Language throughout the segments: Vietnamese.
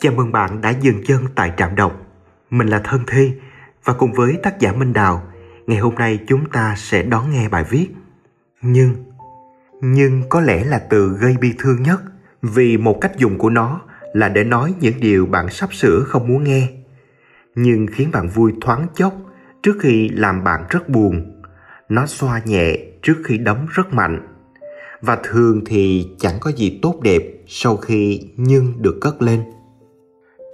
Chào mừng bạn đã dừng chân tại trạm đọc. Mình là Thân Thi và cùng với tác giả Minh Đào, ngày hôm nay chúng ta sẽ đón nghe bài viết Nhưng Nhưng có lẽ là từ gây bi thương nhất vì một cách dùng của nó là để nói những điều bạn sắp sửa không muốn nghe. Nhưng khiến bạn vui thoáng chốc trước khi làm bạn rất buồn. Nó xoa nhẹ trước khi đấm rất mạnh. Và thường thì chẳng có gì tốt đẹp sau khi nhưng được cất lên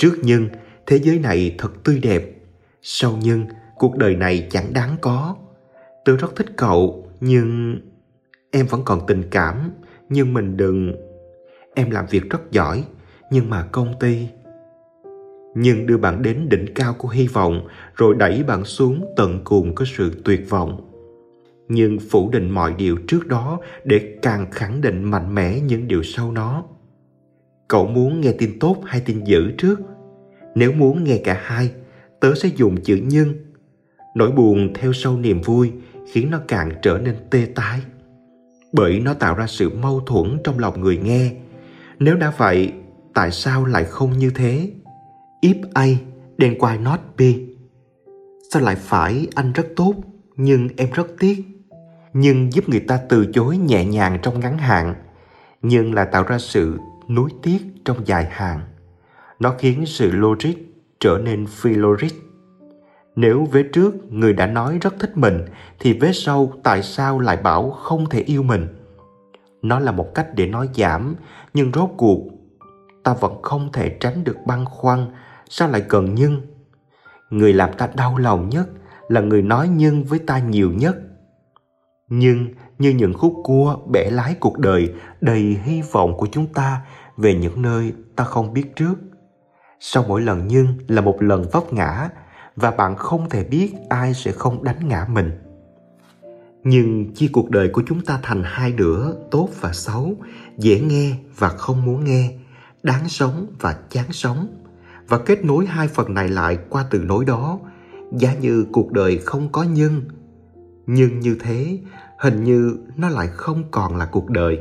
trước nhưng thế giới này thật tươi đẹp. Sau nhưng cuộc đời này chẳng đáng có. Tôi rất thích cậu, nhưng em vẫn còn tình cảm. Nhưng mình đừng. Em làm việc rất giỏi, nhưng mà công ty. Nhưng đưa bạn đến đỉnh cao của hy vọng, rồi đẩy bạn xuống tận cùng của sự tuyệt vọng. Nhưng phủ định mọi điều trước đó để càng khẳng định mạnh mẽ những điều sau nó cậu muốn nghe tin tốt hay tin dữ trước? Nếu muốn nghe cả hai, tớ sẽ dùng chữ nhưng. Nỗi buồn theo sau niềm vui khiến nó càng trở nên tê tái. Bởi nó tạo ra sự mâu thuẫn trong lòng người nghe. Nếu đã vậy, tại sao lại không như thế? If a then why not b sao lại phải anh rất tốt, nhưng em rất tiếc? Nhưng giúp người ta từ chối nhẹ nhàng trong ngắn hạn, nhưng là tạo ra sự nuối tiếc trong dài hạn. Nó khiến sự logic trở nên phi logic. Nếu vế trước người đã nói rất thích mình, thì vế sau tại sao lại bảo không thể yêu mình? Nó là một cách để nói giảm, nhưng rốt cuộc, ta vẫn không thể tránh được băn khoăn, sao lại cần nhưng? Người làm ta đau lòng nhất là người nói nhưng với ta nhiều nhất nhưng như những khúc cua bẻ lái cuộc đời, đầy hy vọng của chúng ta về những nơi ta không biết trước. Sau mỗi lần nhưng là một lần vấp ngã, và bạn không thể biết ai sẽ không đánh ngã mình. Nhưng chia cuộc đời của chúng ta thành hai nửa tốt và xấu, dễ nghe và không muốn nghe, đáng sống và chán sống, và kết nối hai phần này lại qua từ nối đó, giá như cuộc đời không có nhân nhưng như thế, hình như nó lại không còn là cuộc đời.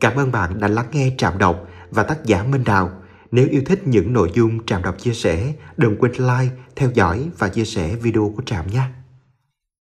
Cảm ơn bạn đã lắng nghe trạm đọc và tác giả minh đào. Nếu yêu thích những nội dung trạm đọc chia sẻ, đừng quên like, theo dõi và chia sẻ video của trạm nhé